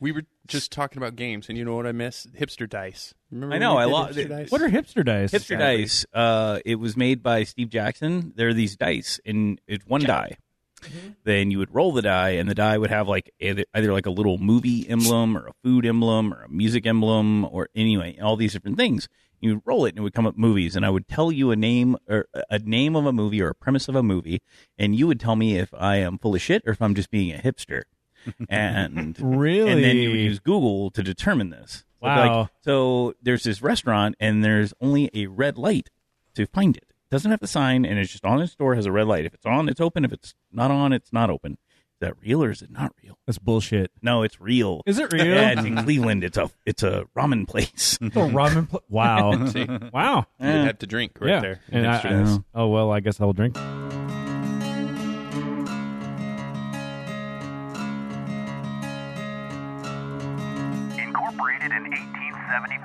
We were just talking about games, and you know what I miss? Hipster dice. Remember I know, I did lo- hipster dice? What are hipster dice? Hipster Exactly. dice. Uh, it was made by Steve Jackson. There are these dice, and it's one die. Then you would roll the die, and the die would have like either, either like a little movie emblem, or a food emblem, or a music emblem, or anyway, all these different things. You would roll it, and it would come up movies, and I would tell you a name or a name of a movie or a premise of a movie, and you would tell me if I am full of shit or if I'm just being a hipster. And Really? and then you would use Google to determine this. So, Wow. like, so there's this restaurant, and there's only a red light to find it. Doesn't have the sign, and it's just on its door has a red light. If it's on, it's open. If it's not on, it's not open. Is that real or is it not real? That's bullshit. No, it's real. Is it real? Yeah, it's in Cleveland. It's a it's a ramen place. It's a ramen. Pl- wow. wow. You had to drink right yeah. there. And I- Hipster dice. oh well, I guess I will drink.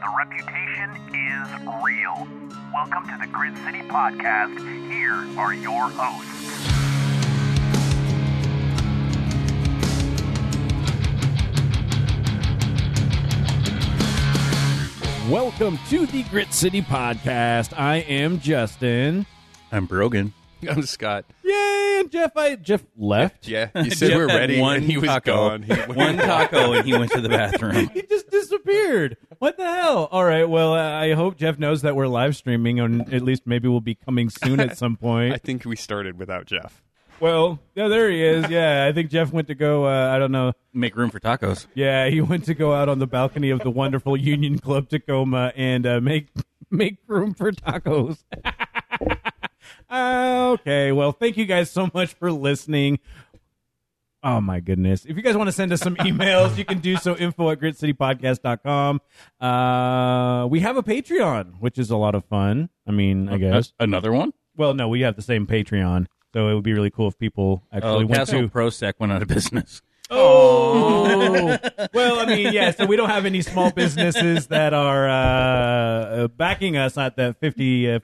The reputation is real. Welcome to the Grit City Podcast. Here are your hosts. Welcome to the Grit City Podcast. I am Justin. I'm Brogan. I'm Scott. Yay! And Jeff, I Jeff left. Yeah, you said Jeff we're had ready, one and he was taco. gone. He One taco, and he went to the bathroom. He just disappeared. What the hell? All right. Well, uh, I hope Jeff knows that we're live streaming, and at least maybe we'll be coming soon at some point. I think we started without Jeff. Well, yeah, there he is. Yeah, I think Jeff went to go. Uh, I don't know. Make room for tacos. Yeah, he went to go out on the balcony of the wonderful Union Club Tacoma and uh, make make room for tacos. okay, well, thank you guys so much for listening. Oh my goodness. If you guys want to send us some emails, you can do so info at gritcitypodcast.com. Uh we have a Patreon, which is a lot of fun. I mean, I guess. Uh, another one. Well, no, we have the same Patreon. So it would be really cool if people actually Oh, went Castle to Prosec went out of business. Oh, well, I mean, yeah. So we don't have any small businesses that are uh, backing us at that 50 uh,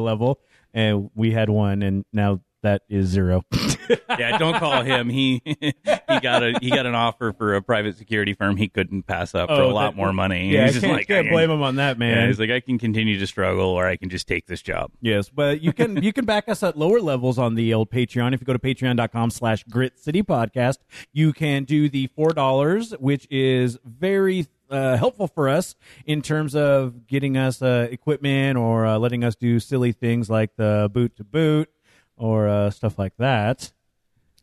level, and we had one, and now that is zero. yeah, don't call him. He he got a he got an offer for a private security firm he couldn't pass up for Oh, a lot that- more money. yeah, he's I just can't, like, can't I- blame him on that, man. Yeah, he's like, I can continue to struggle, or I can just take this job. Yes, but you can you can back us at lower levels on the old Patreon. If you go to patreon.com slash grit city podcast, you can do the four dollars, which is very uh, helpful for us in terms of getting us uh, equipment or uh, letting us do silly things like the boot to boot or uh, stuff like that.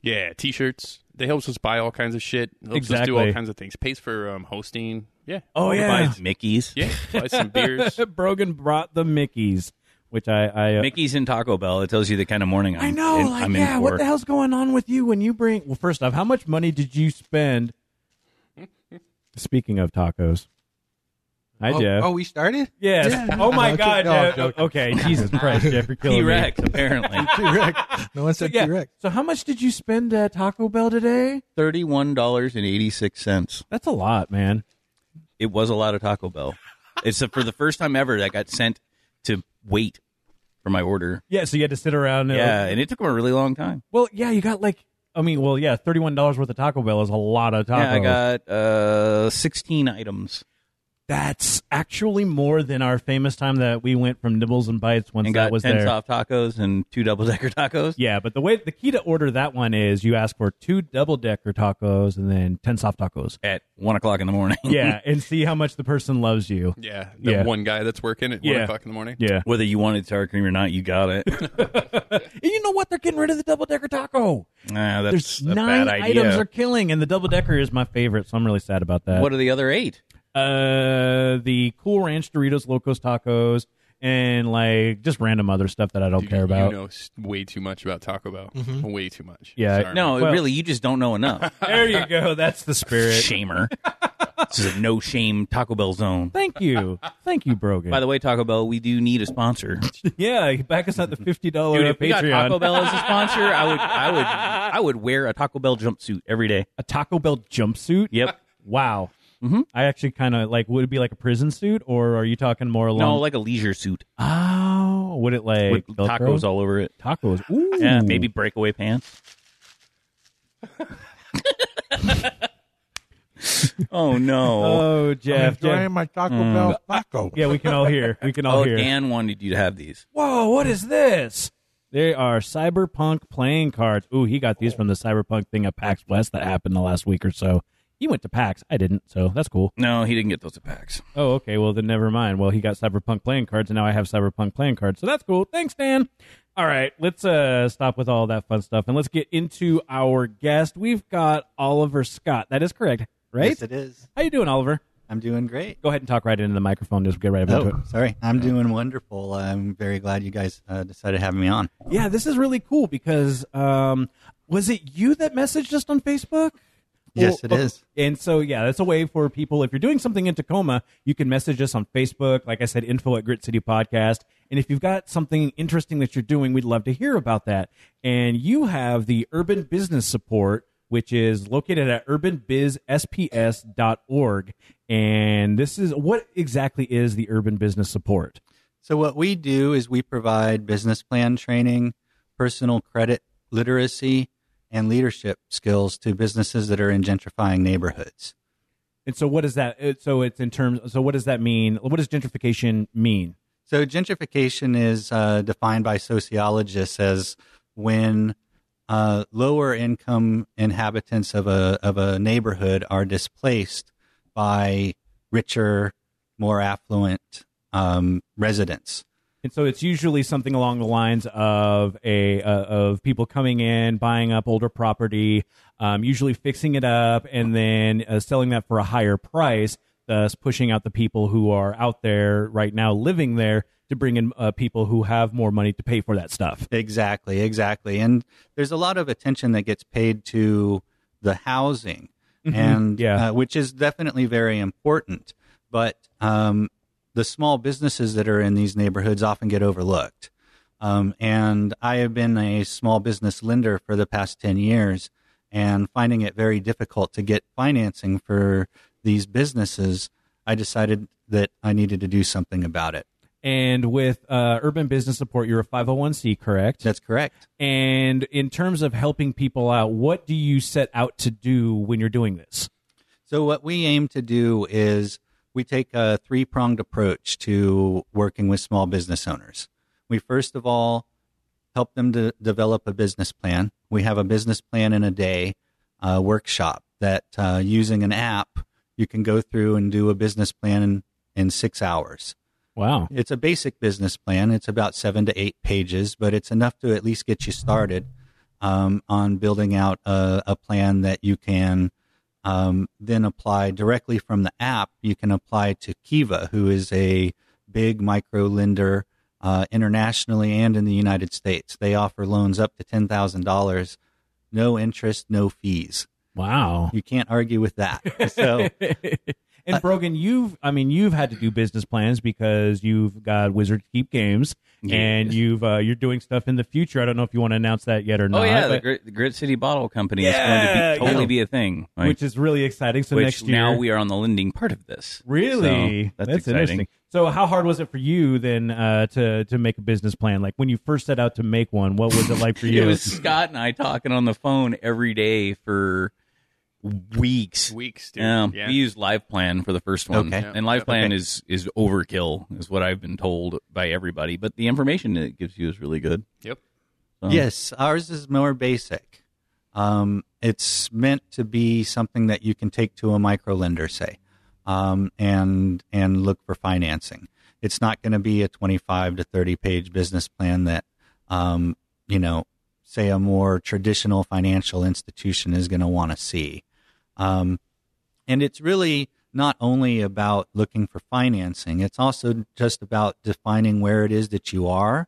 Yeah, t-shirts. They helps us buy all kinds of shit. Helps us do all kinds of things. Pays for um, hosting. Yeah. Oh yeah, Buy Mickey's. Yeah. Buy some beers. Brogan brought the Mickey's, which I I uh, Mickey's and Taco Bell. It tells you the kind of morning I'm, I know, in, like, I'm yeah. in What for. the hell's going on with you when you bring? Well, first off, how much money did you spend? Speaking of tacos, hi oh, Jeff. oh, we started? yes. Yeah. Oh my No, God, no, Jeff. joking. Okay, Jesus Christ, Jeff, you're killing. T-Rex, apparently. T-Rex. No one said Yeah. T-Rex. So, how much did you spend at Taco Bell today? Thirty-one dollars and eighty-six cents. That's a lot, man. It was a lot of Taco Bell. It's for the first time ever that got sent to wait for my order. Yeah. So you had to sit around. and- Yeah, and it took them a really long time. Well, yeah, you got like. I mean, well, yeah, thirty-one dollars worth of Taco Bell is a lot of tacos. Yeah, I got uh, sixteen items That's actually more than our famous time that we went from Nibbles and Bites once and that got was ten there. soft tacos and two double decker tacos. Yeah, but the way the key to order that one is you ask for two double decker tacos and then ten soft tacos. At one o'clock in the morning. Yeah, and see how much the person loves you. Yeah. The Yeah. one guy that's working at Yeah. one o'clock in the morning. Yeah, Whether you wanted sour cream or not, you got it. and you know what? They're getting rid of the double decker taco. nah, that's There's a nine bad idea. items are killing, and the double decker is my favorite, so I'm really sad about that. what are the other eight? Uh, the Cool Ranch Doritos Locos tacos and like just random other stuff that I don't Dude, care about. You know way too much about Taco Bell. Way too much. Yeah. Sorry. No, Well- really, you just don't know enough. There you go. That's the spirit. Shamer. this is a no shame Taco Bell zone. Thank you, thank you, Brogan. By the way, Taco Bell, we do need a sponsor. yeah, back us at the fifty dollar Dude, if we got Patreon. Taco Bell as a sponsor, I would, I would, I would wear a Taco Bell jumpsuit every day. a Taco Bell jumpsuit. Yep. Wow. Mm-hmm. I actually kind of like. Would it be like a prison suit, or are you talking more along? No, like a leisure suit oh, would it like with Velcro? tacos all over it. Tacos. Ooh. Yeah, maybe breakaway pants. oh no! Oh, I'm Jeff. enjoying Jeff. my Taco Bell taco. Yeah, we can all hear. We can all oh, hear. Dan wanted you to have these. Whoa, what is this? They are Cyberpunk playing cards. Ooh, he got these from the Cyberpunk thing at PAX West that happened the last week or so. He went to PAX. I didn't, so that's cool. No, he didn't get those at PAX. Oh, okay. Well, then never mind. Well, he got Cyberpunk playing cards, and now I have Cyberpunk playing cards, so that's cool. Thanks, Dan. All right, let's uh stop with all that fun stuff and let's get into our guest. We've got Oliver Scott. That is correct, right? Yes, it is. How you doing, Oliver? I'm doing great. Go ahead and talk right into the microphone. Just get right up into it. Oh, sorry. I'm doing wonderful. I'm very glad you guys uh, decided to have me on. Yeah, this is really cool because um, was it you that messaged us on Facebook? Yes, it is. And so, yeah, that's a way for people. If you're doing something in Tacoma, you can message us on Facebook. Like I said, info at Grit City Podcast. And if you've got something interesting that you're doing, we'd love to hear about that. And you have the Urban Business Support, which is located at urbanbizsps.org. And this is what exactly is the Urban Business Support? So, what we do is we provide business plan training, personal credit literacy, and leadership skills to businesses that are in gentrifying neighborhoods. And so, what does that? uh, So, it's in terms. So, what does that mean? What does gentrification mean? So, gentrification is uh, defined by sociologists as when uh, lower income inhabitants of a of a neighborhood are displaced by richer, more affluent um, residents. And so, it's usually something along the lines of a uh, of people coming in, buying up older property, um, usually fixing it up, and then uh, selling that for a higher price, thus pushing out the people who are out there right now living there to bring in uh, people who have more money to pay for that stuff. Exactly, exactly. And there's a lot of attention that gets paid to the housing, and yeah. uh, which is definitely very important. But um, the small businesses that are in these neighborhoods often get overlooked. Um, and I have been a small business lender for the past 10 years and finding it very difficult to get financing for these businesses. I decided that I needed to do something about it. And with uh, Urban Business Support, you're a 501c, correct? That's correct. And in terms of helping people out, what do you set out to do when you're doing this? So what we aim to do is we take a three pronged approach to working with small business owners. We first of all help them to develop a business plan. We have a business plan in a day uh, workshop that uh, using an app you can go through and do a business plan in, in six hours. Wow. It's a basic business plan. It's about seven to eight pages, but it's enough to at least get you started um, on building out a, a plan that you can um, then apply directly from the app. You can apply to Kiva, who is a big micro lender uh, internationally and in the United States. They offer loans up to ten thousand dollars, no interest, no fees. Wow. You can't argue with that. So. and Brogan, you've I mean you've had to do business plans because you've got Wizard Keep Games and you've uh, you're doing stuff in the future. I don't know if you want to announce that yet or not. Oh yeah, the Grit, the Grit City Bottle Company Yeah, is going to be, totally yeah. be a thing. right? which is really exciting. So Which next year now we are on the lending part of this. Really? So that's, exciting. interesting. So how hard was it for you then uh, to to make a business plan? Like when you first set out to make one, what was it like for you? It was Scott and I talking on the phone every day for weeks. Weeks, dude. Yeah, Yeah. we used Live Plan for the first one, Okay. and Live Plan Okay. is is overkill, is what I've been told by everybody. But the information it gives you is really good. Yep. So- Yes, ours is more basic. Um, it's meant to be something that you can take to a micro lender, say, um, and and look for financing. It's not going to be a twenty-five to thirty page business plan that, um, you know, say a more traditional financial institution is going to want to see. Um, and it's really not only about looking for financing; it's also just about defining where it is that you are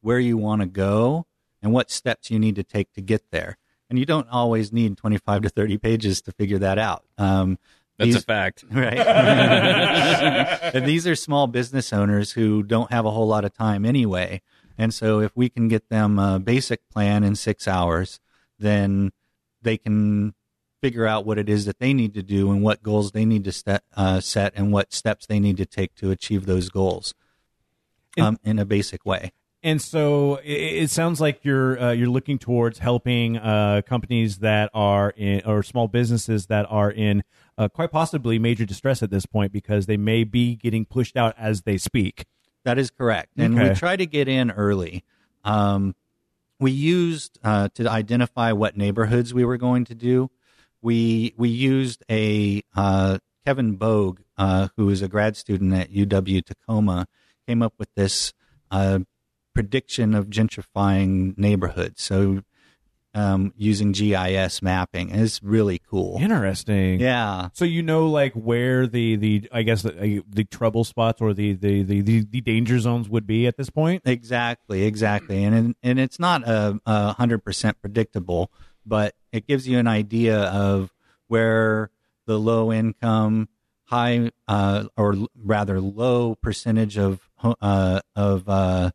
where you want to go and what steps you need to take to get there. And you don't always need 25 to 30 pages to figure that out. Um, That's a fact. right? and these are small business owners who don't have a whole lot of time anyway. And so, if we can get them a basic plan in six hours, then they can figure out what it is that they need to do and what goals they need to set, uh, set and what steps they need to take to achieve those goals um, in a basic way. And so it, it sounds like you're uh, you're looking towards helping uh, companies that are in or small businesses that are in uh, quite possibly major distress at this point because they may be getting pushed out as they speak. That is correct. And we try to get in early. Um, we used uh, to identify what neighborhoods we were going to do. We we used a uh, Kevin Bogue, uh, who is a grad student at UW Tacoma, came up with this uh, prediction of gentrifying neighborhoods. So um, using GIS mapping, and it's really cool. Interesting. Yeah. So you know, like where the the I guess the, the trouble spots or the, the the, the danger zones would be at this point. Exactly, exactly, and and it's not a hundred percent predictable, but it gives you an idea of where the low income, high, uh, or rather low percentage of uh, of uh,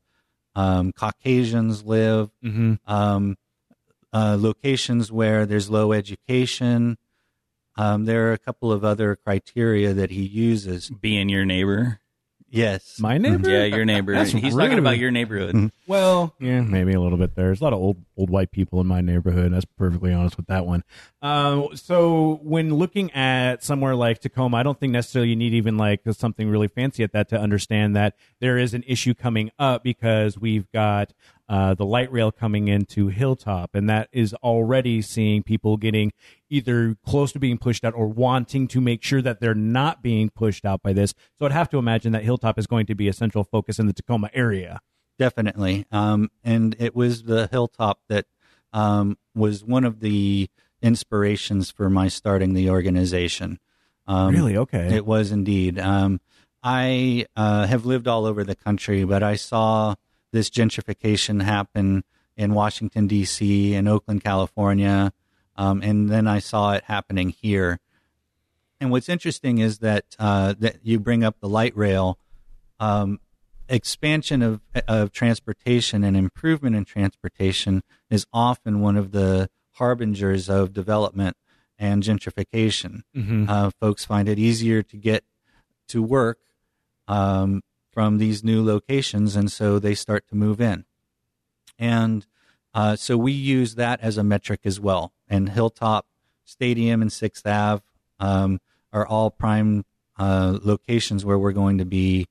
um, Caucasians live, Mm-hmm. um, uh, locations where there's low education. Um, there are a couple of other criteria that he uses. Being your neighbor. Yes, My neighbor. Yeah, your neighbor. That's He's talking about your neighborhood. Well, yeah, maybe a little bit there. There's a lot of old old white people in my neighborhood. That's perfectly honest with that one. Um, so when looking at somewhere like Tacoma, I don't think necessarily you need even like something really fancy at that to understand that there is an issue coming up because we've got uh, the light rail coming into Hilltop, and that is already seeing people getting either close to being pushed out or wanting to make sure that they're not being pushed out by this. So I'd have to imagine that Hilltop is going to be a central focus in the Tacoma area. definitely. Um, and it was the hilltop that um, was one of the inspirations for my starting the organization. Um, really? Okay. It was indeed. Um, I uh, have lived all over the country, but I saw this gentrification happen in Washington, D.C., and Oakland, California, um, and then I saw it happening here. And what's interesting is that uh, that you bring up the light rail. Um, expansion of of transportation and improvement in transportation is often one of the harbingers of development and gentrification. Mhm. Uh, folks find it easier to get to work um, from these new locations, and so they start to move in. And uh, so we use that as a metric as well. And Hilltop Stadium and Sixth Ave um, are all prime uh, locations where we're going to be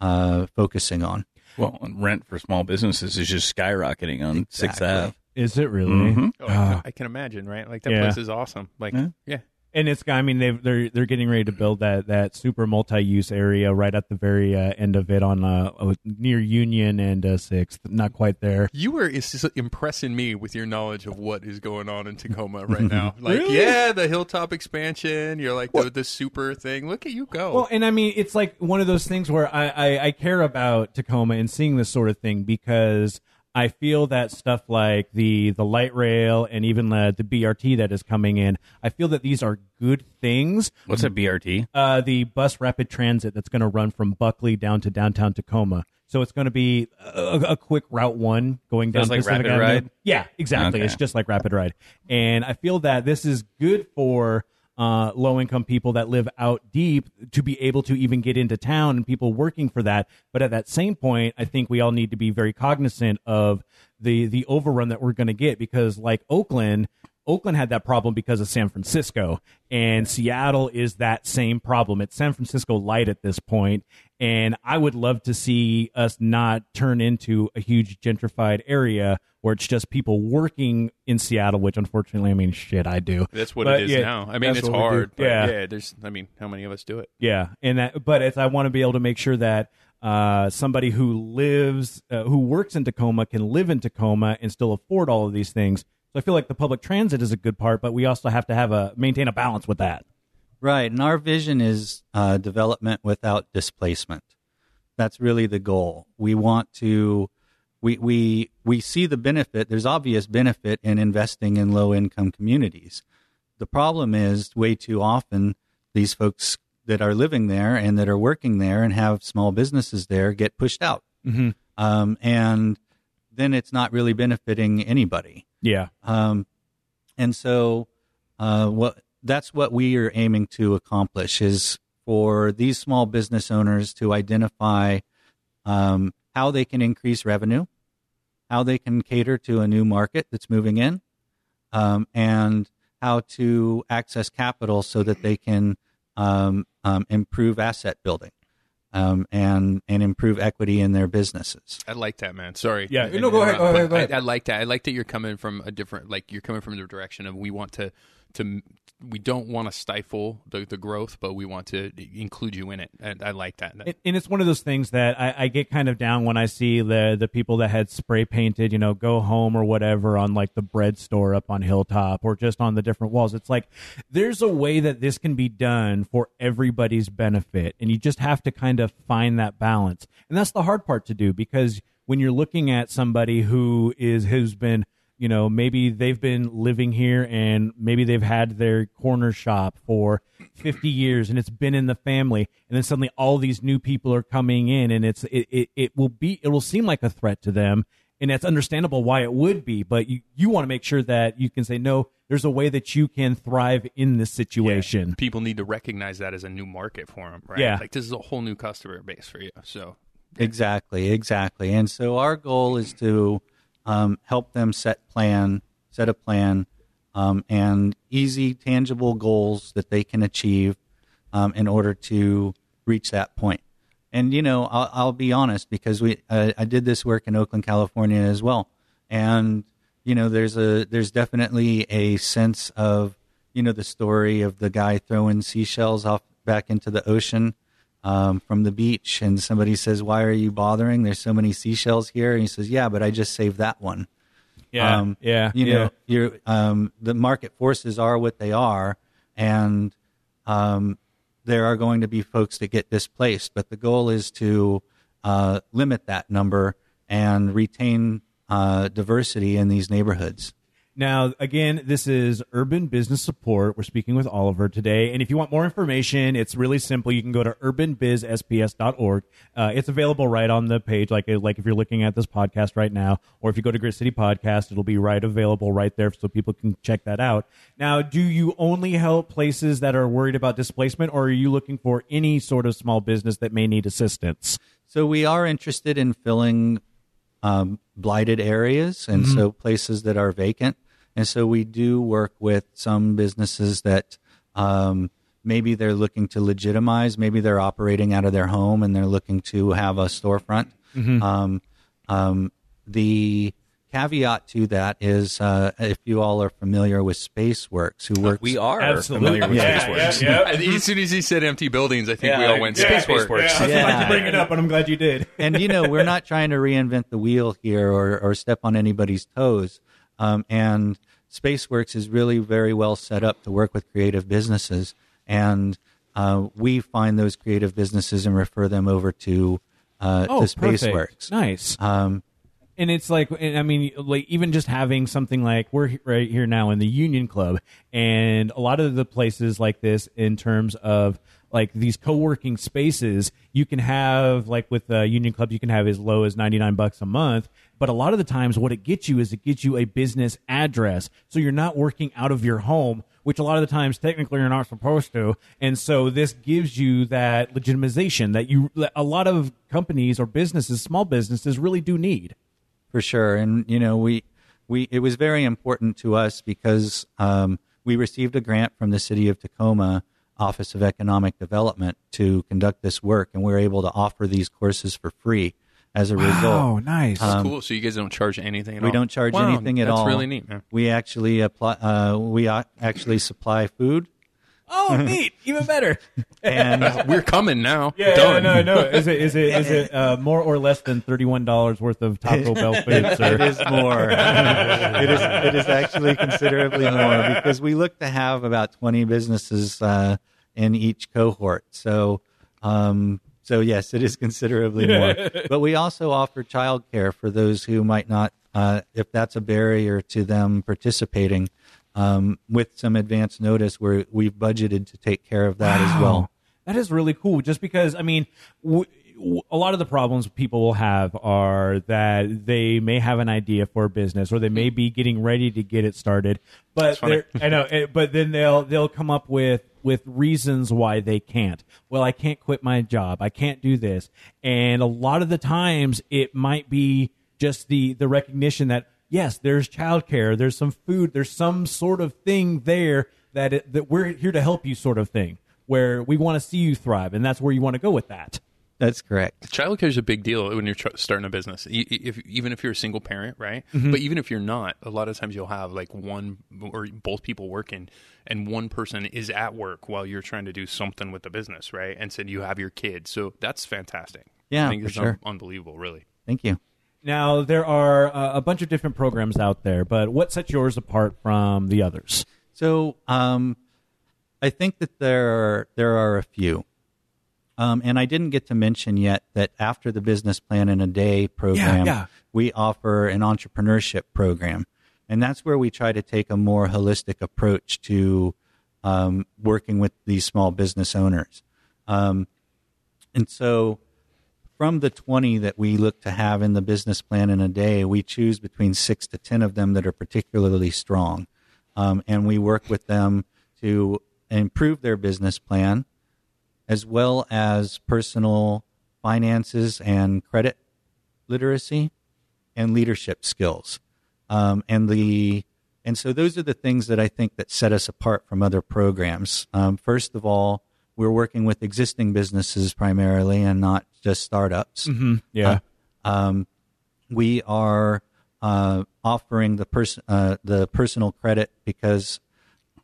uh, focusing on. Well, and rent for small businesses is just skyrocketing on Sixth Ave. Is it really? Mhm. Oh, I, Ah. can, I can imagine, right? Like that Yeah. place is awesome. Like, Yeah. yeah. And it's I mean they they're they're getting ready to build that that super multi-use area right at the very uh, end of it on uh, uh, near Union and uh, Sixth. Not quite there. You were impressing me with your knowledge of what is going on in Tacoma right now. Like, Really? yeah, the hilltop expansion. You're like the, the super thing. Look at you go. Well, and I mean, it's like one of those things where I, I, I care about Tacoma and seeing this sort of thing because I feel that stuff like the the light rail and even the, the BRT that is coming in, I feel that these are good things. What's a BRT? Uh, the bus rapid transit that's going to run from Buckley down to downtown Tacoma. So it's going to be a, a quick Route One going down it's like Pacific Rapid Avenue. Ride? Yeah, exactly. Okay. It's just like Rapid Ride, and I feel that this is good for uh, low income people that live out deep to be able to even get into town and people working for that. But at that same point, I think we all need to be very cognizant of the the overrun that we're going to get because, like Oakland, Oakland had that problem because of San Francisco, and Seattle is that same problem. It's San Francisco light at this point, and I would love to see us not turn into a huge gentrified area where it's just people working in Seattle, which unfortunately, I mean, shit, I do. that's what But, it is yeah, now. I mean, it's what we do. hard. But Yeah. yeah. There's. I mean, how many of us do it? Yeah, and that, but it's I want to be able to make sure that uh, somebody who lives, uh, who works in Tacoma, can live in Tacoma and still afford all of these things. So I feel like the public transit is a good part, but we also have to have a maintain a balance with that. Right, and our vision is uh, development without displacement. That's really the goal. We want to, we we we see the benefit. There's obvious benefit in investing in low income communities. The problem is, way too often, these folks that are living there and that are working there and have small businesses there get pushed out. Mhm. Um, and then it's not really benefiting anybody. Yeah. Um, and so, uh, what that's what we are aiming to accomplish is for these small business owners to identify um, how they can increase revenue, how they can cater to a new market that's moving in, um, and how to access capital so that they can um, um, improve asset building um, and and improve equity in their businesses. I like that, man. Sorry. Yeah. to No, go ahead, go ahead, go ahead. I, I like that. I like that you're coming from a different, like you're coming from the direction of we want to, to, we don't want to stifle the, the growth, but we want to include you in it. And I like that. And, and it's one of those things that I, I get kind of down when I see the the people that had spray painted, you know, go home or whatever on like the bread store up on Hilltop or just on the different walls. It's like there's a way that this can be done for everybody's benefit, and you just have to kind of find that balance. And that's the hard part to do because when you're looking at somebody who is who's been you know maybe they've been living here and maybe they've had their corner shop for 50 years and it's been in the family and then suddenly all these new people are coming in and it's it, it, it will be it will seem like a threat to them and that's understandable why it would be but you, you want to make sure that you can say no there's a way that you can thrive in this situation People need to recognize that as a new market for them, right? Yeah. Like this is a whole new customer base for you. So Exactly, exactly. And so our goal is to um, help them set plan, set a plan, um, and easy, tangible goals that they can achieve um, in order to reach that point. And you know, I'll, I'll be honest because we uh, I did this work in Oakland, California as well, and you know, there's a there's definitely a sense of you know the story of the guy throwing seashells off back into the ocean um, from the beach, and somebody says, "Why are you bothering? There's so many seashells here." And he says, "Yeah, but I just saved that one." yeah Um, yeah you yeah. know, you're, um, the market forces are what they are, and um, there are going to be folks that get displaced. But the goal is to uh, limit that number and retain uh, diversity in these neighborhoods. Now, again, this is Urban Business Support. We're speaking with Oliver today. And if you want more information, it's really simple. You can go to urbanbizsps.org. Uh, it's available right on the page, like, like if you're looking at this podcast right now, or if you go to Grit City Podcast, it'll be right available right there so people can check that out. Now, do you only help places that are worried about displacement, or are you looking for any sort of small business that may need assistance? So we are interested in filling um, blighted areas, and so places that are vacant. And so we do work with some businesses that um, maybe they're looking to legitimize, maybe they're operating out of their home and they're looking to have a storefront. Um, um, the caveat to that is uh, if you all are familiar with Spaceworks, who works We are Absolutely. familiar with Yeah, Spaceworks. yeah, as soon as he said empty buildings, I think we all went yeah, Spaceworks. Spaceworks. I was Yeah. about to bring it up, and I'm glad you did. and you know we're not trying to reinvent the wheel here or, or step on anybody's toes um, and spaceworks is really very well set up to work with creative businesses and uh, we find those creative businesses and refer them over to uh, Oh, to perfect. spaceworks Nice. um, and it's like i mean like even just having something like we're right here now in the union club and a lot of the places like this in terms of like these co-working spaces you can have like with uh, union clubs you can have as low as 99 bucks a month. But a lot of the times what it gets you is it gets you a business address. So you're not working out of your home which a lot of the times technically you're not supposed to. And so this gives you that legitimization that you a lot of companies or businesses small businesses really do need. For sure. And you know, we we it was very important to us because um, we received a grant from the city of Tacoma Office of Economic Development to conduct this work, and we are able to offer these courses for free as a Oh, result. Oh, nice. cool. So you guys don't charge anything at We all? don't charge Wow, anything at that's all. That's really neat, man. We actually apply. Uh, we actually supply food, oh, neat. Even better. and We're coming now. Yeah, Done. no, no. Is it is it is it uh, more or less than thirty one dollars worth of Taco Bell food, it sir? is more. it is. It is actually considerably more because we look to have about twenty businesses uh, in each cohort. So, um, so yes, it is considerably more. But we also offer childcare for those who might not, uh, if that's a barrier to them participating. Um, with some advance notice, where we've budgeted to take care of that as well. That is really cool. Just because, I mean, w- w- a lot of the problems people will have are that they may have an idea for a business or they may be getting ready to get it started, but I know, eh, but then they'll they'll come up with with reasons why they can't. Well, I can't quit my job. I can't do this, and a lot of the times it might be just the the recognition that yes, there's childcare, there's some food, there's some sort of thing there that it, that we're here to help you, sort of thing, where we want to see you thrive, and that's where you want to go with that. That's correct. Childcare is a big deal when you're tr- starting a business. E- If even if you're a single parent, right? Mm-hmm. But even if you're not, a lot of times you'll have like one or both people working, and one person is at work while you're trying to do something with the business, right? And so you have your kids. So that's fantastic. Yeah, I think for it's sure. un- unbelievable, really. Thank you. Now there are uh, a bunch of different programs out there, but what sets yours apart from the others? So um, I think that there are, there are a few. Um, and I didn't get to mention yet that after the business plan in a day program, yeah. we offer an entrepreneurship program. And that's where we try to take a more holistic approach to um, working with these small business owners. Um, and so from the 20 that we look to have in the business plan in a day, we choose between six to 10 of them that are particularly strong. Um, and we work with them to improve their business plan as well as personal finances and credit literacy and leadership skills. Um, and the and so those are the things that I think that set us apart from other programs. Um, first of all, we're working with existing businesses primarily and not just startups. Yeah, Um, we are uh, offering the person uh, the personal credit because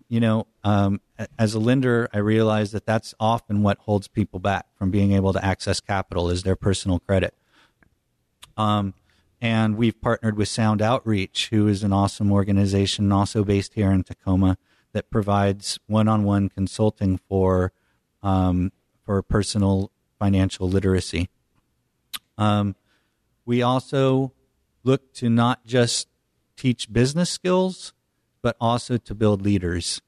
you know um, as a lender I realize that that's often what holds people back from being able to access capital is their personal credit. Um, and we've partnered with Sound Outreach, who is an awesome organization, also based here in Tacoma, that provides one-on-one consulting for um, for personal financial literacy. Um, we also look to not just teach business skills, but also to build leaders.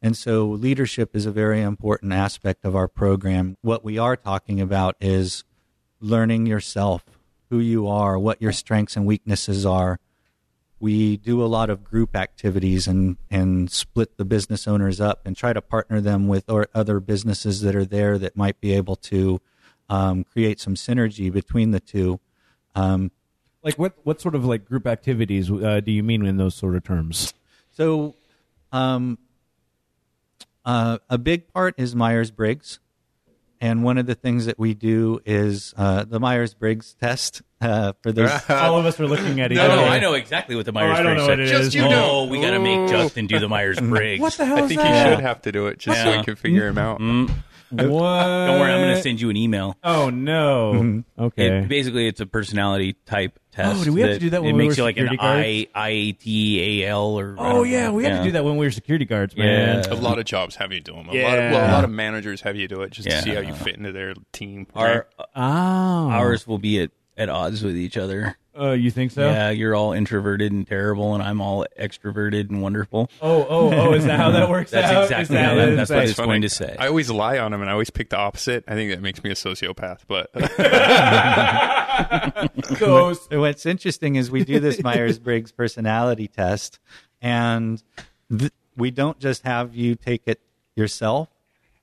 And so leadership is a very important aspect of our program. What we are talking about is learning yourself, who you are, what your strengths and weaknesses are. We do a lot of group activities and, and split the business owners up and try to partner them with or other businesses that are there that might be able to um, create some synergy between the two. Um, like what what sort of like group activities uh, do you mean in those sort of terms? So, um, uh, a big part is Myers Briggs. And one of the things that we do is uh, the Myers Briggs test. Uh, for those, All of us are looking at each I other. know, I know exactly what the Myers I don't Briggs know what it said. is. you oh, don't. we got to make Justin do the Myers Briggs. What the hell I is think that? you should have to do it just so Yeah. I can figure him out. What? don't worry, I'm going to send you an email. Oh no. Okay. It, basically, it's a personality type test. Oh, do we have to do that when it we makes were you like an security I IATAL or I oh don't yeah, know. we had to do that when we were security guards, man. Yeah. A lot of jobs have you do them. A, lot, of, Yeah. well, a lot of managers have you do it just Yeah. to see how you fit into their team. Our Oh, ours will be at, at odds with each other. Uh, you think so? Yeah, you're all introverted and terrible, and I'm all extroverted and wonderful. Oh, oh, oh! Is that how that works That's out? exactly that how what that- it that's what It's it's funny. going to say. I always lie on them, and I always pick the opposite. I think that makes me a sociopath. But So, So what's interesting is we do this Myers Briggs personality test, and th- we don't just have you take it yourself,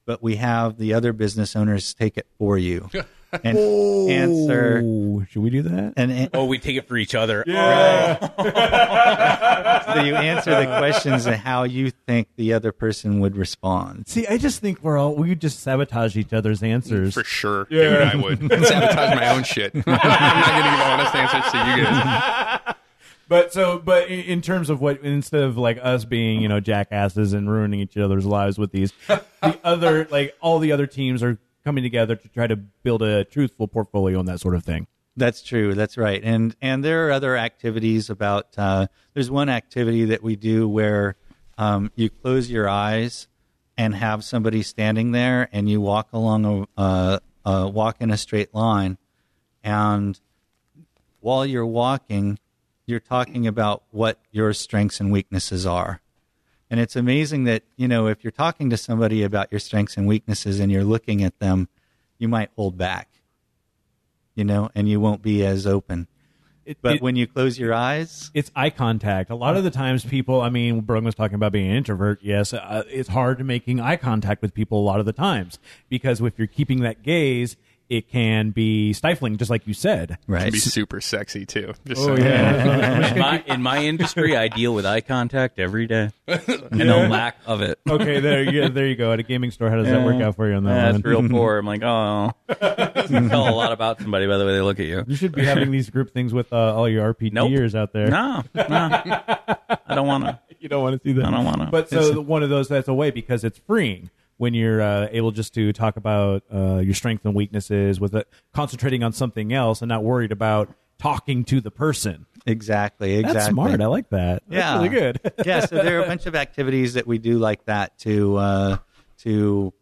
but we have the other business owners take it for you and answer. Oh, should we do that? And an- oh, we take it for each other. so you answer the questions and how you think the other person would respond. See, I just think we're all we would just sabotage each other's answers. for sure, dude, I would sabotage my own shit. I'm not going to give honest answers to you guys. But so, but in terms of what, instead of like us being, you know, jackasses and ruining each other's lives with these, the other, like all the other teams are coming together to try to build a truthful portfolio and that sort of thing. That's true. That's right. And and there are other activities about. Uh, there's one activity that we do where um, you close your eyes and have somebody standing there, and you walk along a walk in a straight line, and while you're walking, you're talking about what your strengths and weaknesses are, And it's amazing that, you know, if you're talking to somebody about your strengths and weaknesses and you're looking at them, you might hold back, you know, and you won't be as open. It- But it- when you close your eyes, it's eye contact. A lot of the times, people. I mean, Brogan was talking about being an introvert. Yes, uh, it's hard making eye contact with people a lot of the times because if you're keeping that gaze, it can be stifling, just like you said. right? Can be super sexy too. Just Oh saying. yeah. in my in my industry, I deal with eye contact every day and the lack of it. okay, there you go. There you go. At a gaming store, how does that work out for you on that Yeah, one? That's real poor. I'm like, oh, you tell a lot about somebody by the way they look at you. You should be having these group things with uh, all your RPGers out there. No, no, I don't want to. You don't want to see that. I don't wanna. But so one of those that's a way because it's freeing when you're uh, able just to talk about uh, your strengths and weaknesses with it, concentrating on something else and not worried about talking to the person. Exactly, exactly. That's smart. I like that. That's Yeah. really good. yeah, so there are a bunch of activities that we do like that to uh, to.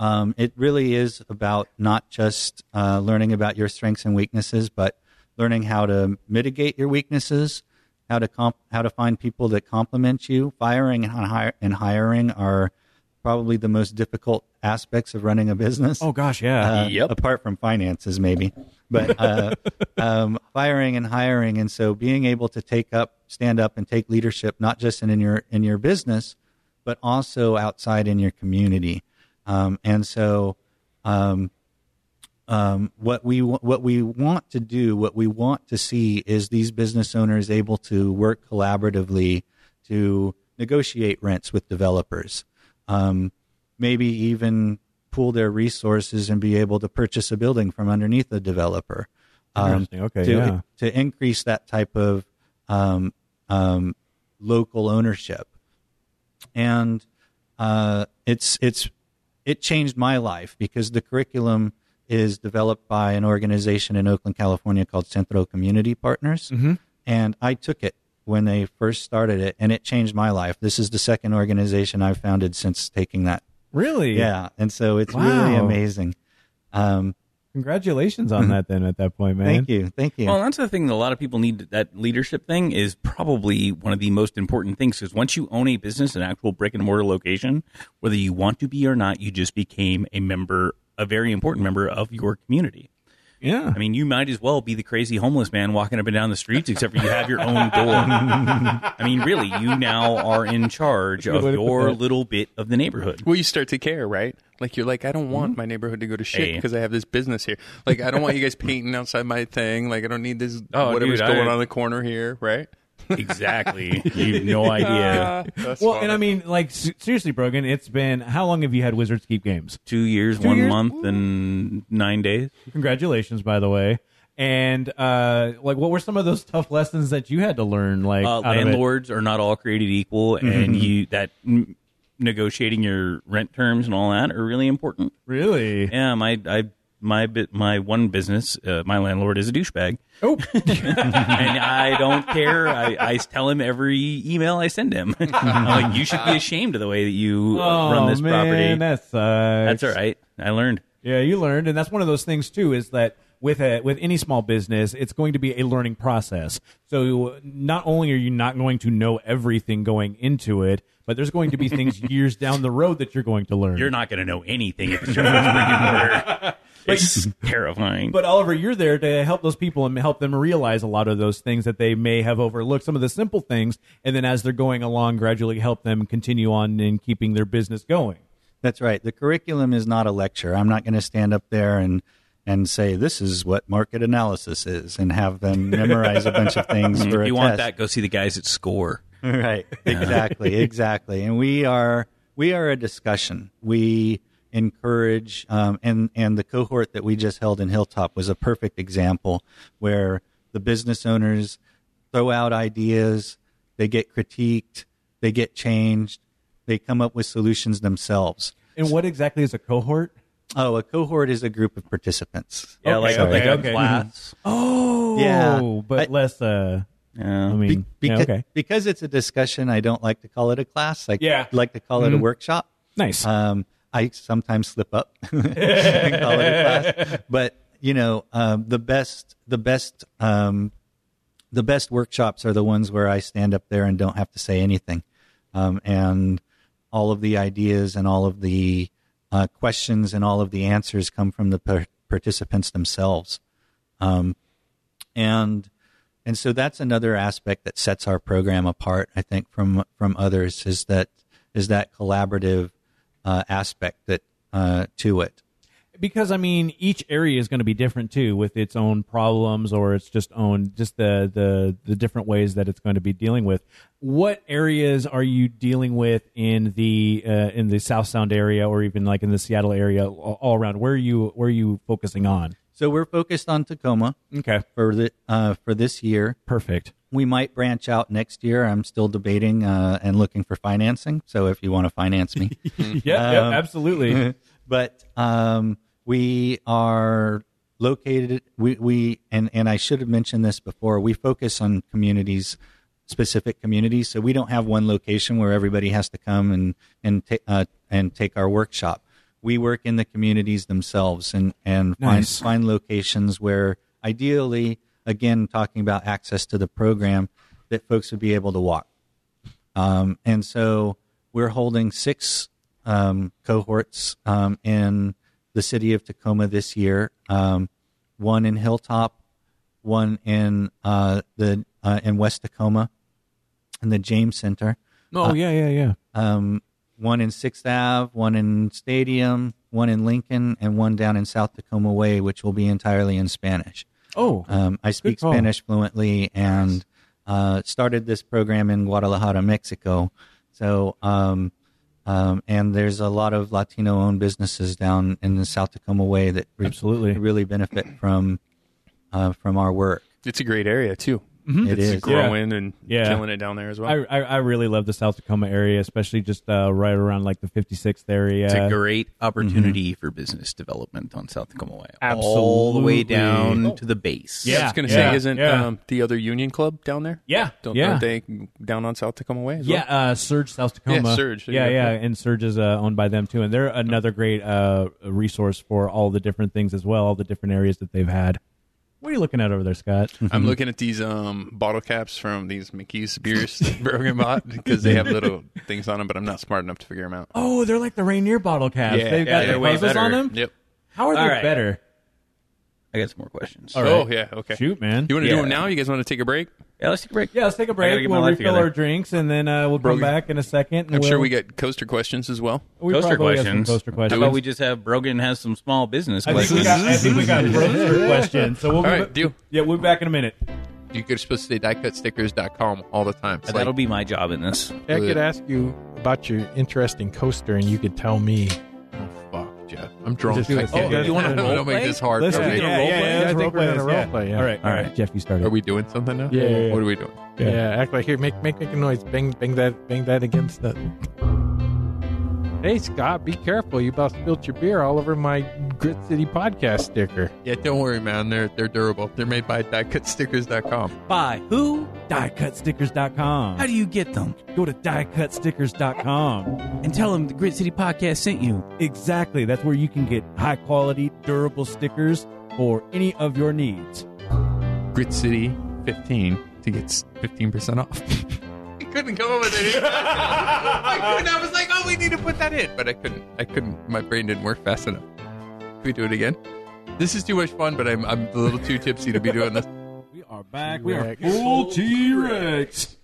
Um, it really is about not just uh, learning about your strengths and weaknesses, but learning how to mitigate your weaknesses, how to comp- how to find people that complement you. Firing and, hire- and hiring are probably the most difficult aspects of running a business. oh gosh, yeah. Uh, Yep. Apart from finances, maybe, but uh, um, firing and hiring, and so being able to take up, stand up, and take leadership, not just in, in your in your business, but also outside in your community. Um, and so, um, um, what we what we want to do, what we want to see, is these business owners able to work collaboratively to negotiate rents with developers, um, maybe even pool their resources and be able to purchase a building from underneath the developer. Um, Okay, to, yeah. to increase that type of um, um, local ownership, and uh, it's it's it changed my life because the curriculum is developed by an organization in Oakland, California called Centro Community Partners, Mm-hmm. and I took it when they first started it, and it changed my life. This is the second organization I've founded since taking that. Really? Yeah, and so it's really amazing. Um, Congratulations on that. Then at that point, man. thank you, thank you. Well, that's the thing that a lot of people need. That leadership thing is probably one of the most important things because once you own a business, an actual brick and mortar location, whether you want to be or not, you just became a member, a very important member of your community. Yeah. I mean, you might as well be the crazy homeless man walking up and down the streets, except for you have your own door. I mean, really, you now are in charge of way to put your little bit of the neighborhood. Well, you start to care, right? Like you're like, I don't want my neighborhood to go to shit Hey. because I have this business here. Like I don't want you guys painting outside my thing. Like I don't need this Oh, whatever's dude, I- going on in the corner here, right? Exactly. you have no idea. That's well, funny. and I mean, like s- seriously, Brogan, it's been how long have you had Wizards Keep games? Two years, one years? month, and nine days. Congratulations, by the way. And uh, like, what were some of those tough lessons that you had to learn? Like, uh, out of it? landlords are not all created equal, and you that negotiating your rent terms and all that are really important. really? Yeah, my I my bit my one business, uh, my landlord is a douchebag, Oh, and I don't care. I, I tell him every email I send him. I'm like, you should be ashamed of the way that you uh, run this oh, man, property. That sucks. That's all right. I learned. Yeah, you learned, and that's one of those things too. Is that with a with any small business, it's going to be a learning process. So not only are you not going to know everything going into it, but there's going to be things years down the road that you're going to learn. You're not going to know anything if it's your first brick and mortar. It's terrifying. But Oliver, you're there to help those people and help them realize a lot of those things that they may have overlooked, some of the simple things, and then as they're going along, gradually help them continue on in keeping their business going. That's right. The curriculum is not a lecture. I'm not going to stand up there and and say this is what market analysis is and have them memorize a bunch of things for if a you want test. that, go see the guys at Score. right exactly exactly and we are we are a discussion we encourage um, and and the cohort that we just held in hilltop was a perfect example where the business owners throw out ideas they get critiqued they get changed they come up with solutions themselves And what exactly is a cohort? oh a cohort is a group of participants Yeah, like, okay, like a class. Oh, Yeah. but I- less. Uh, Yeah. I Be- mean, yeah, because, okay, because it's a discussion i don't like to call it a class i Yeah. like to call it a workshop nice. Um, I sometimes slip up and call it a class, but you know, um, the best, the best, um, the best workshops are the ones where I stand up there and don't have to say anything. um, and all of the ideas and all of the uh, questions and all of the answers come from the par- participants themselves. Um, and and so that's another aspect that sets our program apart. I think from from others is that is that collaborative uh, aspect that uh, to it. because I mean each area is going to be different too with its own problems or it's just own just the the the different ways that it's going to be dealing with. What areas are you dealing with in the uh, in the South Sound area or even like in the Seattle area all, around? Where are you where are you focusing on? So we're focused on Tacoma Okay, for the uh, for this year. perfect. We might branch out next year. I'm still debating uh, and looking for financing. So if you want to finance me, yeah, yeah, Um, absolutely. but um, we are located. We, we and and I should have mentioned this before. We focus on communities, specific communities. So we don't have one location where everybody has to come and and ta- uh, and take our workshop. We work in the communities themselves and and Nice. find find locations where ideally, again, talking about access to the program, that folks would be able to walk. Um, and so we're holding six um, cohorts um, in the city of Tacoma this year. Um, one in Hilltop, one in uh, the uh, in West Tacoma, in the James Center. Oh yeah, yeah, yeah. One in Sixth Ave, one in Stadium, one in Lincoln, and one down in South Tacoma Way, which will be entirely in Spanish. Oh, Um, I speak call. Spanish fluently and uh, started this program in Guadalajara, Mexico. So, um, um, and there's a lot of Latino-owned businesses down in the South Tacoma Way that re- Absolutely. really benefit from uh, from our work. It's a great area too. It It's is. growing and Yeah. killing it down there as well. I, I I really love the South Tacoma area, especially just uh, right around like the 56th area. It's a great opportunity for business development on South Tacoma Way. All the way down to the base. Yeah. I was going to yeah, say, isn't yeah. um, the other Union Club down there? yeah, Don't, yeah. Aren't they down on South Tacoma Way as Yeah, well? uh, Surge South Tacoma. Yeah, Surge. Yeah, Yeah. yeah, and Surge is uh, owned by them too, and they're another great uh, resource for all the different things as well, all the different areas that they've had. What are you looking at over there, Scott? I'm looking at these um, bottle caps from these Mickey's beers that Brogan bought because they have little things on them, but I'm not smart enough to figure them out. oh, they're like the Rainier bottle caps. Yeah, they've yeah, got they're the way puzzles better. on them. Yep. How are they All right. better? I got some more questions. All right. Oh, yeah. Okay. Shoot, man. You want to do Yeah. them now? You guys want to take a break? Yeah, let's take a break. Yeah, let's take a gotta break. get my We'll life refill together. our drinks, and then uh, we'll come Brogan. back in a second. and I'm sure we'll- we get coaster questions as well. we Coaster probably have some questions. Coaster How questions. about we just have Brogan has some small business I think questions? we got. I think we got roaster questions. So we'll be All right, deal. Yeah, we'll be back in a minute. You're supposed to say diecutstickers.com all the time. It's That'll like, be my job in this. I could ask you about your interesting coaster, and you could tell me. Jeff. I'm drunk. Just do I it. can't. Oh, you wanna don't role make play? this hard Let's for do me. Yeah, yeah, Yeah, I think role we're play gonna role play, yeah. All right, all All right. right. Jeff, you started. Are we doing something now? Yeah, yeah, yeah. What are we doing? Yeah. act like here. Make make make a noise. Bang bang that bang that against the. Hey Scott, be careful! You about spilled your beer all over my Grit City podcast sticker. Yeah, don't worry, man. They're they're durable. They're made by diecutstickers.com. By who? diecutstickers.com. How do you get them? go to diecutstickers.com. And tell them the Grit City Podcast sent you. Exactly. That's where you can get high quality, durable stickers for any of your needs. Grit City 15 to get 15% off. I couldn't come up with it. I couldn't. I was like, oh, we need to put that in, but I couldn't. I couldn't. My brain didn't work fast enough. Can we do it again? This is too much fun, but I'm I'm a little too tipsy to be doing this. We are back. We are T-Rex. full T Rex.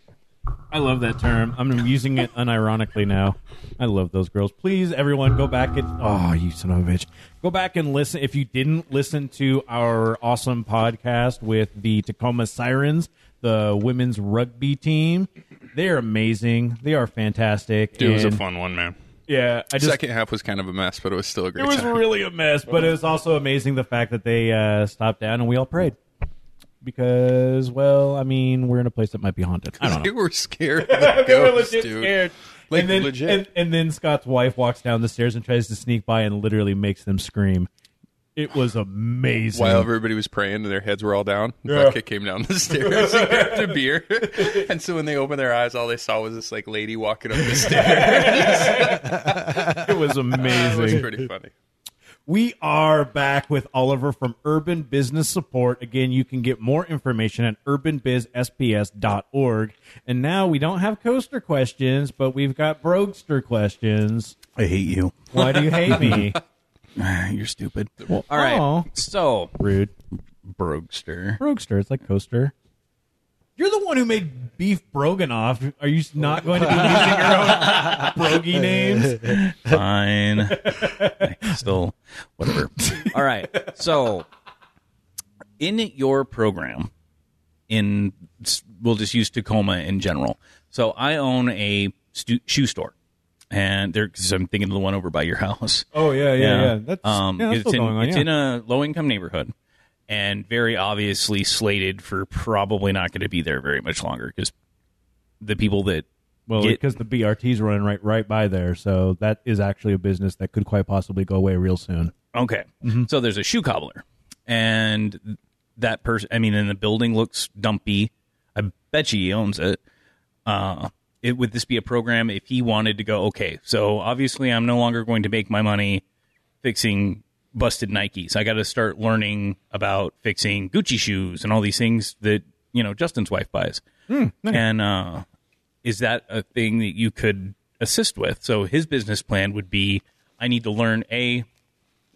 I love that term. I'm using it unironically now. I love those girls. Please, everyone, go back and oh, you son of a bitch, go back and listen. If you didn't listen to our awesome podcast with the Tacoma Sirens, the women's rugby team, they're amazing. They are fantastic. Dude, it was a And, fun one, man. Yeah, I just Second half was kind of a mess, but it was still a great it was time. really a mess, but it was also amazing the fact that they uh, stopped down and we all prayed. Because, well, I mean, we're in a place that might be haunted. I don't know. they were scared. They were legit dude. scared. Like, and then, legit. And, and then Scott's wife walks down the stairs and tries to sneak by and literally makes them scream. It was amazing. While everybody was praying and their heads were all down, Yeah. Bucket came down the stairs and grabbed a beer. and so when they opened their eyes, all they saw was this like lady walking up the stairs. it was amazing. it was pretty funny. We are back with Oliver from Urban Business Support. Again, you can get more information at urbanbizsps.org. And now we don't have coaster questions, but we've got Brogster questions. I hate you. Why do you hate me? You're stupid. All right. Aw. So, Rude. Brogster. Brogster. It's like coaster. You're the one who made Beef Broganoff. Are you not going to be using your own brogy names? Fine. Still, whatever. All right. So, in your program, in we'll just use Tacoma in general. So, I own a stu- shoe store, and there. Cause I'm thinking of the one over by your house. Oh yeah, yeah, yeah. That's, um, yeah, that's it's in, on. It's yeah. in a low income neighborhood, and very obviously slated for probably not going to be there very much longer because the people that Well, get- because the BRT's running right right by there, so that is actually a business that could quite possibly go away real soon. Okay. Mm-hmm. So there's a shoe cobbler, and that person. I mean, and the building looks dumpy. I bet you he owns it. Uh, it would this be a program if he wanted to go? Okay, so obviously I'm no longer going to make my money fixing busted Nikes. I got to start learning about fixing Gucci shoes and all these things that you know Justin's wife buys. And uh, is that a thing that you could assist with? So his business plan would be: I need to learn a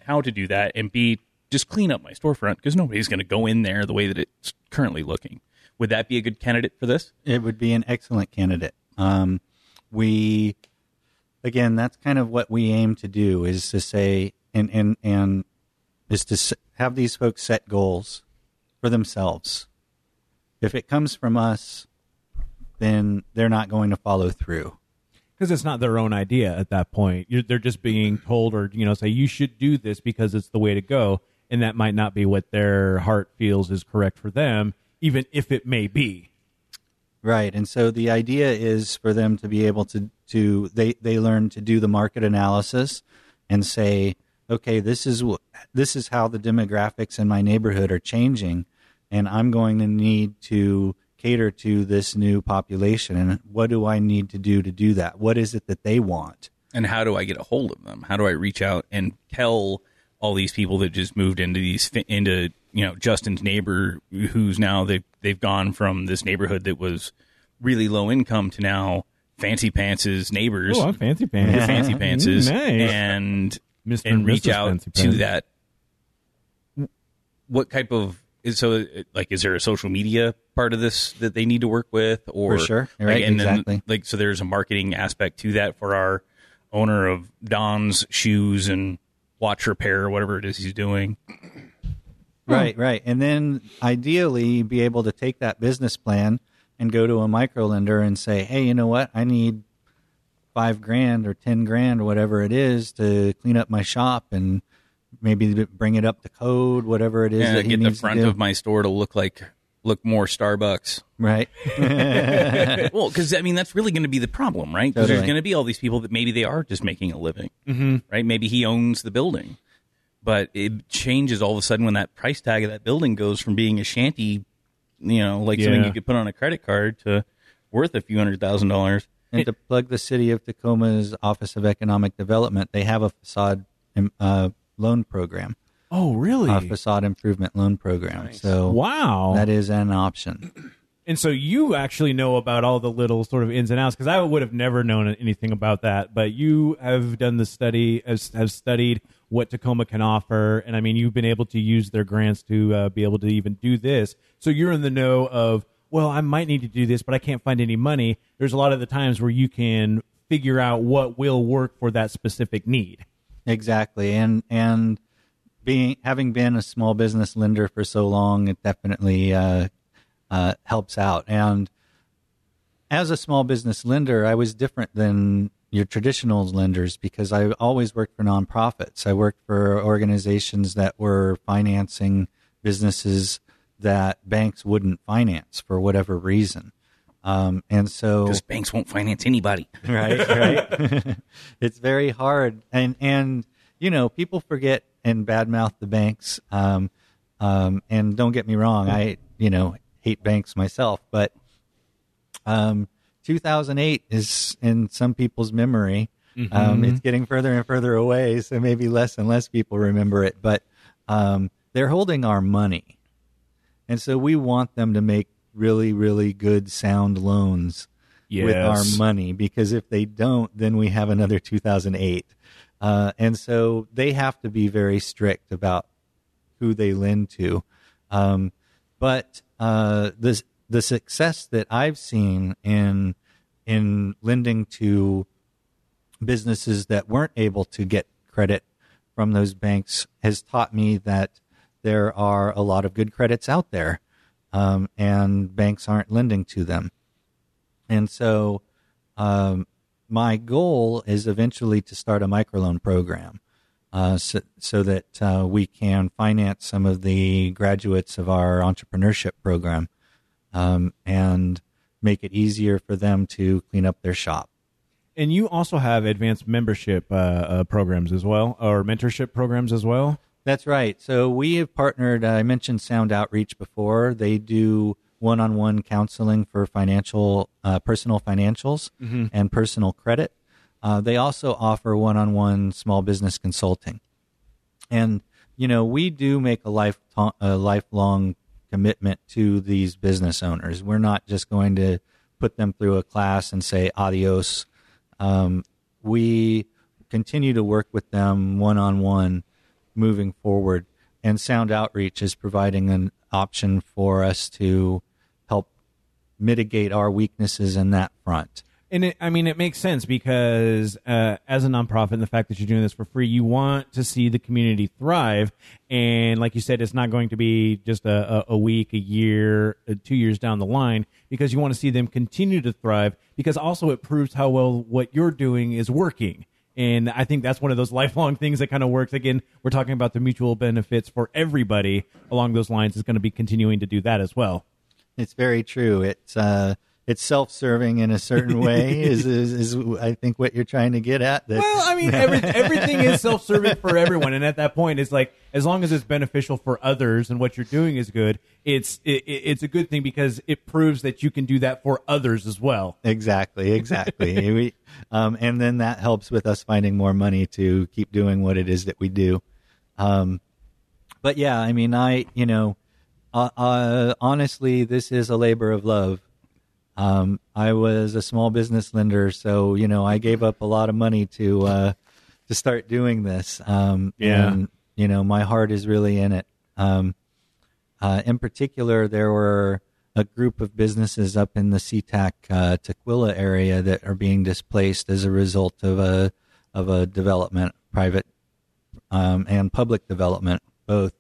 how to do that, and b just clean up my storefront because nobody's going to go in there the way that it's currently looking. Would that be a good candidate for this? It would be an excellent candidate. Um, we, again, that's kind of what we aim to do is to say, and, and, and is to have these folks set goals for themselves. If it comes from us, then they're not going to follow through. Because it's not their own idea at that point. You're, they're just being told, or you know, say you should do this because it's the way to go, and that might not be what their heart feels is correct for them, even if it may be. Right. And so the idea is for them to be able to, to they, they learn to do the market analysis and say, okay, this is this is how the demographics in my neighborhood are changing, and I'm going to need to cater to this new population. And what do I need to do to do that? What is it that they want? And how do I get a hold of them? How do I reach out and tell all these people that just moved into these into you know Justin's neighbor, who's now they they've gone from this neighborhood that was really low income to now fancy pants's neighbors. Oh, I'm fancy pants. Your fancy pantses Nice. and Mr. and and reach Mrs. out to that. What type of is so like is there a social media part of this that they need to work with or For sure. like, Right, and then, exactly. like so there's a marketing aspect to that for our owner of Don's shoes and watch repair or whatever it is he's doing. Right, right. And then ideally be able to take that business plan and go to a micro lender and say, hey, you know what? I need five grand or 10 grand or whatever it is to clean up my shop and maybe bring it up to code, whatever it is Yeah, that he get the needs front to do. of my store to look like look more Starbucks. right. well, because I mean that's really going to be the problem, right? Because there's going to be all these people that maybe they are just making a living, mm-hmm. right? Maybe he owns the building, but it changes all of a sudden when that price tag of that building goes from being a shanty, you know, like something you could put on a credit card to worth a few hundred thousand dollars. and to plug the city of Tacoma's Office of Economic Development, they have a facade um, uh, loan program, Oh, really? a facade improvement loan program. So wow. that is an option. And so you actually know about all the little sort of ins and outs because I would have never known anything about that. But you have done the study, have, have studied what Tacoma can offer, and I mean, you've been able to use their grants to uh, be able to even do this. So you're in the know of, well, I might need to do this, but I can't find any money. There's a lot of the times where you can figure out what will work for that specific need. Exactly, and and being having been a small business lender for so long, it definitely uh, uh, helps out. And as a small business lender, I was different than your traditional lenders because I always worked for nonprofits. I worked for organizations that were financing businesses that banks wouldn't finance for whatever reason. Um, and so Because banks won't finance anybody. right right it's very hard and and you know people forget and badmouth the banks um um and don't get me wrong i you know hate banks myself but um 2008 is in some people's memory Um, it's getting further and further away, so maybe less and less people remember it. But um, they're holding our money, and so we want them to make really, really good, sound loans with our money because if they don't, then we have another 2008. Uh, and so they have to be very strict about who they lend to. Um, but uh, the the success that I've seen in in lending to businesses that weren't able to get credit from those banks has taught me that there are a lot of good credits out there, um, and banks aren't lending to them. And so, um, my goal is eventually to start a microloan program, uh, so, so that uh, we can finance some of the graduates of our entrepreneurship program, um, and make it easier for them to clean up their shop. And you also have advanced membership uh, uh, programs as well, or mentorship programs as well. That's right. So we have partnered. I mentioned Sound Outreach before. They do one-on-one counseling for financial, uh, personal financials and personal credit. Uh, they also offer one-on-one small business consulting. And you know, we do make a life a lifelong commitment to these business owners. We're not just going to put them through a class and say adios. Um, we continue to work with them one on one moving forward. And Sound Outreach is providing an option for us to help mitigate our weaknesses in that front. And it, I mean, it makes sense because uh, as a nonprofit, the fact that you're doing this for free, you want to see the community thrive. And like you said, it's not going to be just a, a, a week, a year, uh, two years down the line, because you want to see them continue to thrive. Because also, it proves how well what you're doing is working. And I think that's one of those lifelong things that kind of works. Again, we're talking about the mutual benefits for everybody along those lines is going to be continuing to do that as well. It's very true. It's uh, it's self-serving in a certain way. is, is is I think what you're trying to get at. That Well, I mean, every, everything is self-serving for everyone, and at that point, it's like as long as it's beneficial for others and what you're doing is good, it's it, it- it's a good thing because it proves that you can do that for others as well. Exactly, exactly. we, um, and then that helps with us finding more money to keep doing what it is that we do. Um, but yeah, I mean, I, you know, uh, uh, honestly, this is a labor of love. Um, I was a small business lender, so you know, I gave up a lot of money to uh, to start doing this. Um, Yeah. and you know, my heart is really in it. Um, uh, in particular, there were a group of businesses up in the SeaTac uh, Tukwila area that are being displaced as a result of a of a development, private um, and public development, both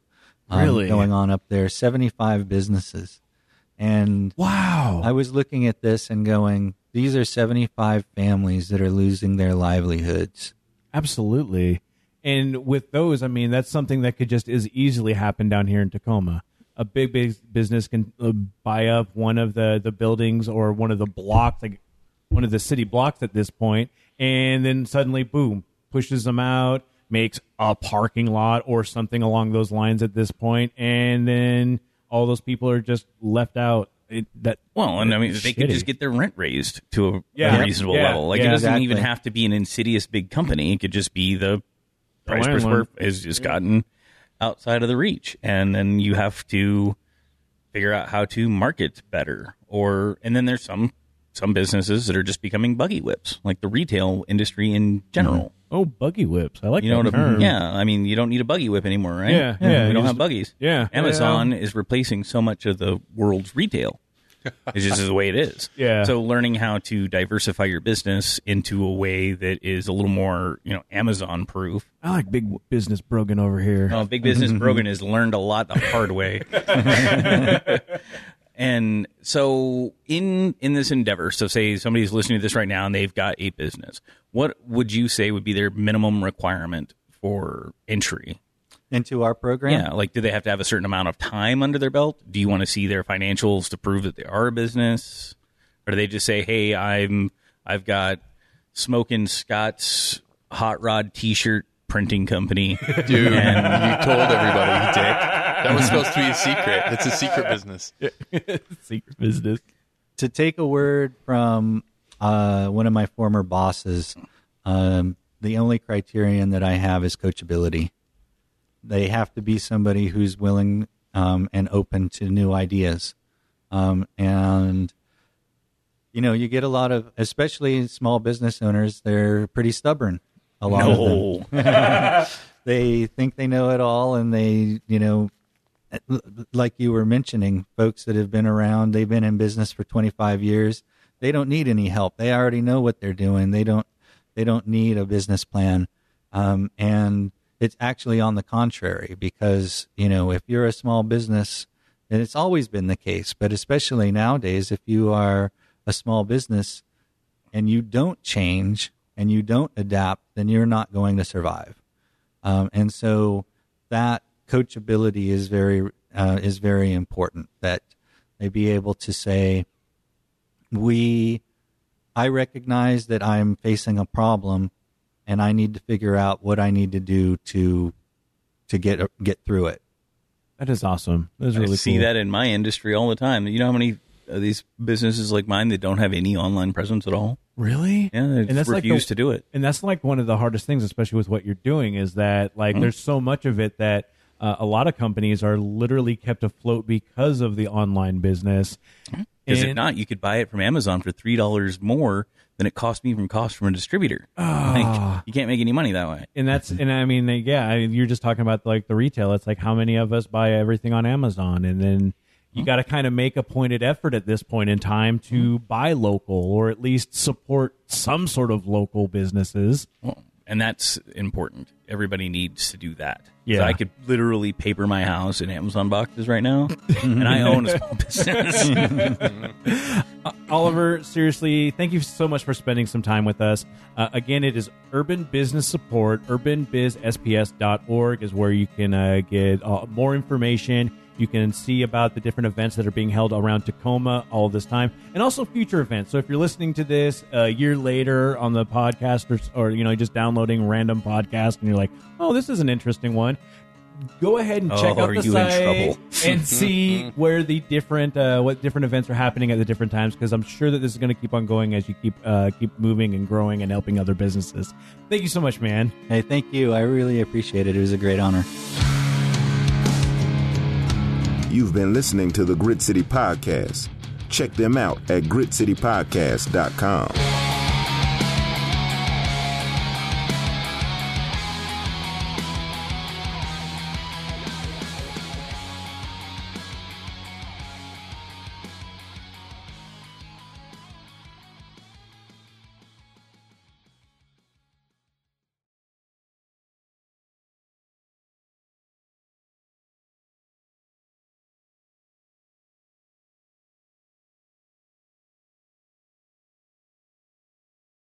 um, Really? going on up there. Seventy five businesses, and Wow. I was looking at this and going, these are seventy five families that are losing their livelihoods. Absolutely. And with those, I mean, that's something that could just as easily happen down here in Tacoma. A big, big business can uh, buy up one of the, the buildings or one of the blocks, like one of the city blocks at this point, and then suddenly, boom, pushes them out, makes a parking lot or something along those lines at this point, and then all those people are just left out. It, that Well, and I mean, they could just get their rent raised to a, Yeah. a reasonable Yeah. level. Like Yeah. it doesn't even have to be an insidious big company. It could just be the price per landlord. square has just gotten outside of the reach, and then you have to figure out how to market better. Or and then there's some some businesses that are just becoming buggy whips, like the retail industry in general. Mm-hmm. Oh, buggy whips. I like You know that what term. mean? Yeah, I mean, you don't need a buggy whip anymore, right? Yeah, yeah, We don't just- have buggies. yeah. Amazon is replacing so much of the world's retail. It's just the way it is. Yeah. So learning how to diversify your business into a way that is a little more, you know, Amazon proof. I like big business brogan over here. Uh, Big Business Brogan has learned a lot the hard way. and so in in this endeavor, so say somebody's listening to this right now and they've got a business, what would you say would be their minimum requirement for entry? Into our program, Yeah, like do they have to have a certain amount of time under their belt? Do you want to see their financials to prove that they are a business, or do they just say, "Hey, I'm I've got smoking Scott's hot rod T-shirt printing company"? Dude, you told everybody, Dick. That was supposed to be a secret. It's a secret business. Secret business. to take a word from uh, one of my former bosses, Um, the only criterion that I have is coachability. They have to be somebody who's willing um, and open to new ideas. Um, and you know, you get a lot of, especially small business owners. They're pretty stubborn. A lot of them. they think they know it all, and they, you know, like you were mentioning, folks that have been around, they've been in business for 25 years. They don't need any help. They already know what they're doing. They don't. They don't need a business plan. Um, and it's actually on the contrary because you know if you're a small business, and it's always been the case, but especially nowadays, if you are a small business and you don't change and you don't adapt, then you're not going to survive. Um, and so that coachability is very uh, is very important. That they be able to say, "We, I recognize that I'm facing a problem, and I need to figure out what I need to do to to get get through it." That is awesome. That is really I see cool. that in my industry all the time. You know how many of these businesses like mine that don't have any online presence at all? Really? Yeah, they And that's like the- to do it. And that's like one of the hardest things, especially with what you're doing, is that Mm-hmm. like there's so much of it that uh, a lot of companies are literally kept afloat because of the online business. Because if not, you could buy it from Amazon for three dollars more than it cost me from cost from a distributor. Like, ah. you can't make any money that way. and that's and I mean yeah, I mean, you're just talking about like the retail. It's like how many of us buy everything on Amazon, and then you got to kind of make a pointed effort at this point in time to buy local or at least support some sort of local businesses. Well, and that's important. Everybody needs to do that. Yeah. So I could literally paper my house in Amazon boxes right now, and I own a small business. Oliver, seriously, thank you so much for spending some time with us. Uh, again, it is Urban Business Support. UrbanBizSPS.org is where you can uh, get uh, more information. You can see about the different events that are being held around Tacoma all this time, and also future events. So if you're listening to this a year later on the podcast, or, or you know, just downloading random podcast, and you're like, "Oh, this is an interesting one," go ahead and check Oh, out the you in site trouble? and see where the different uh, what different events are happening at the different times because I'm sure that this is going to keep on going as you keep uh, keep moving and growing and helping other businesses. Thank you so much, man. Hey, thank you. I really appreciate it. It was a great honor. You've been listening to the Grit City Podcast. Check them out at gritcitypodcast.com.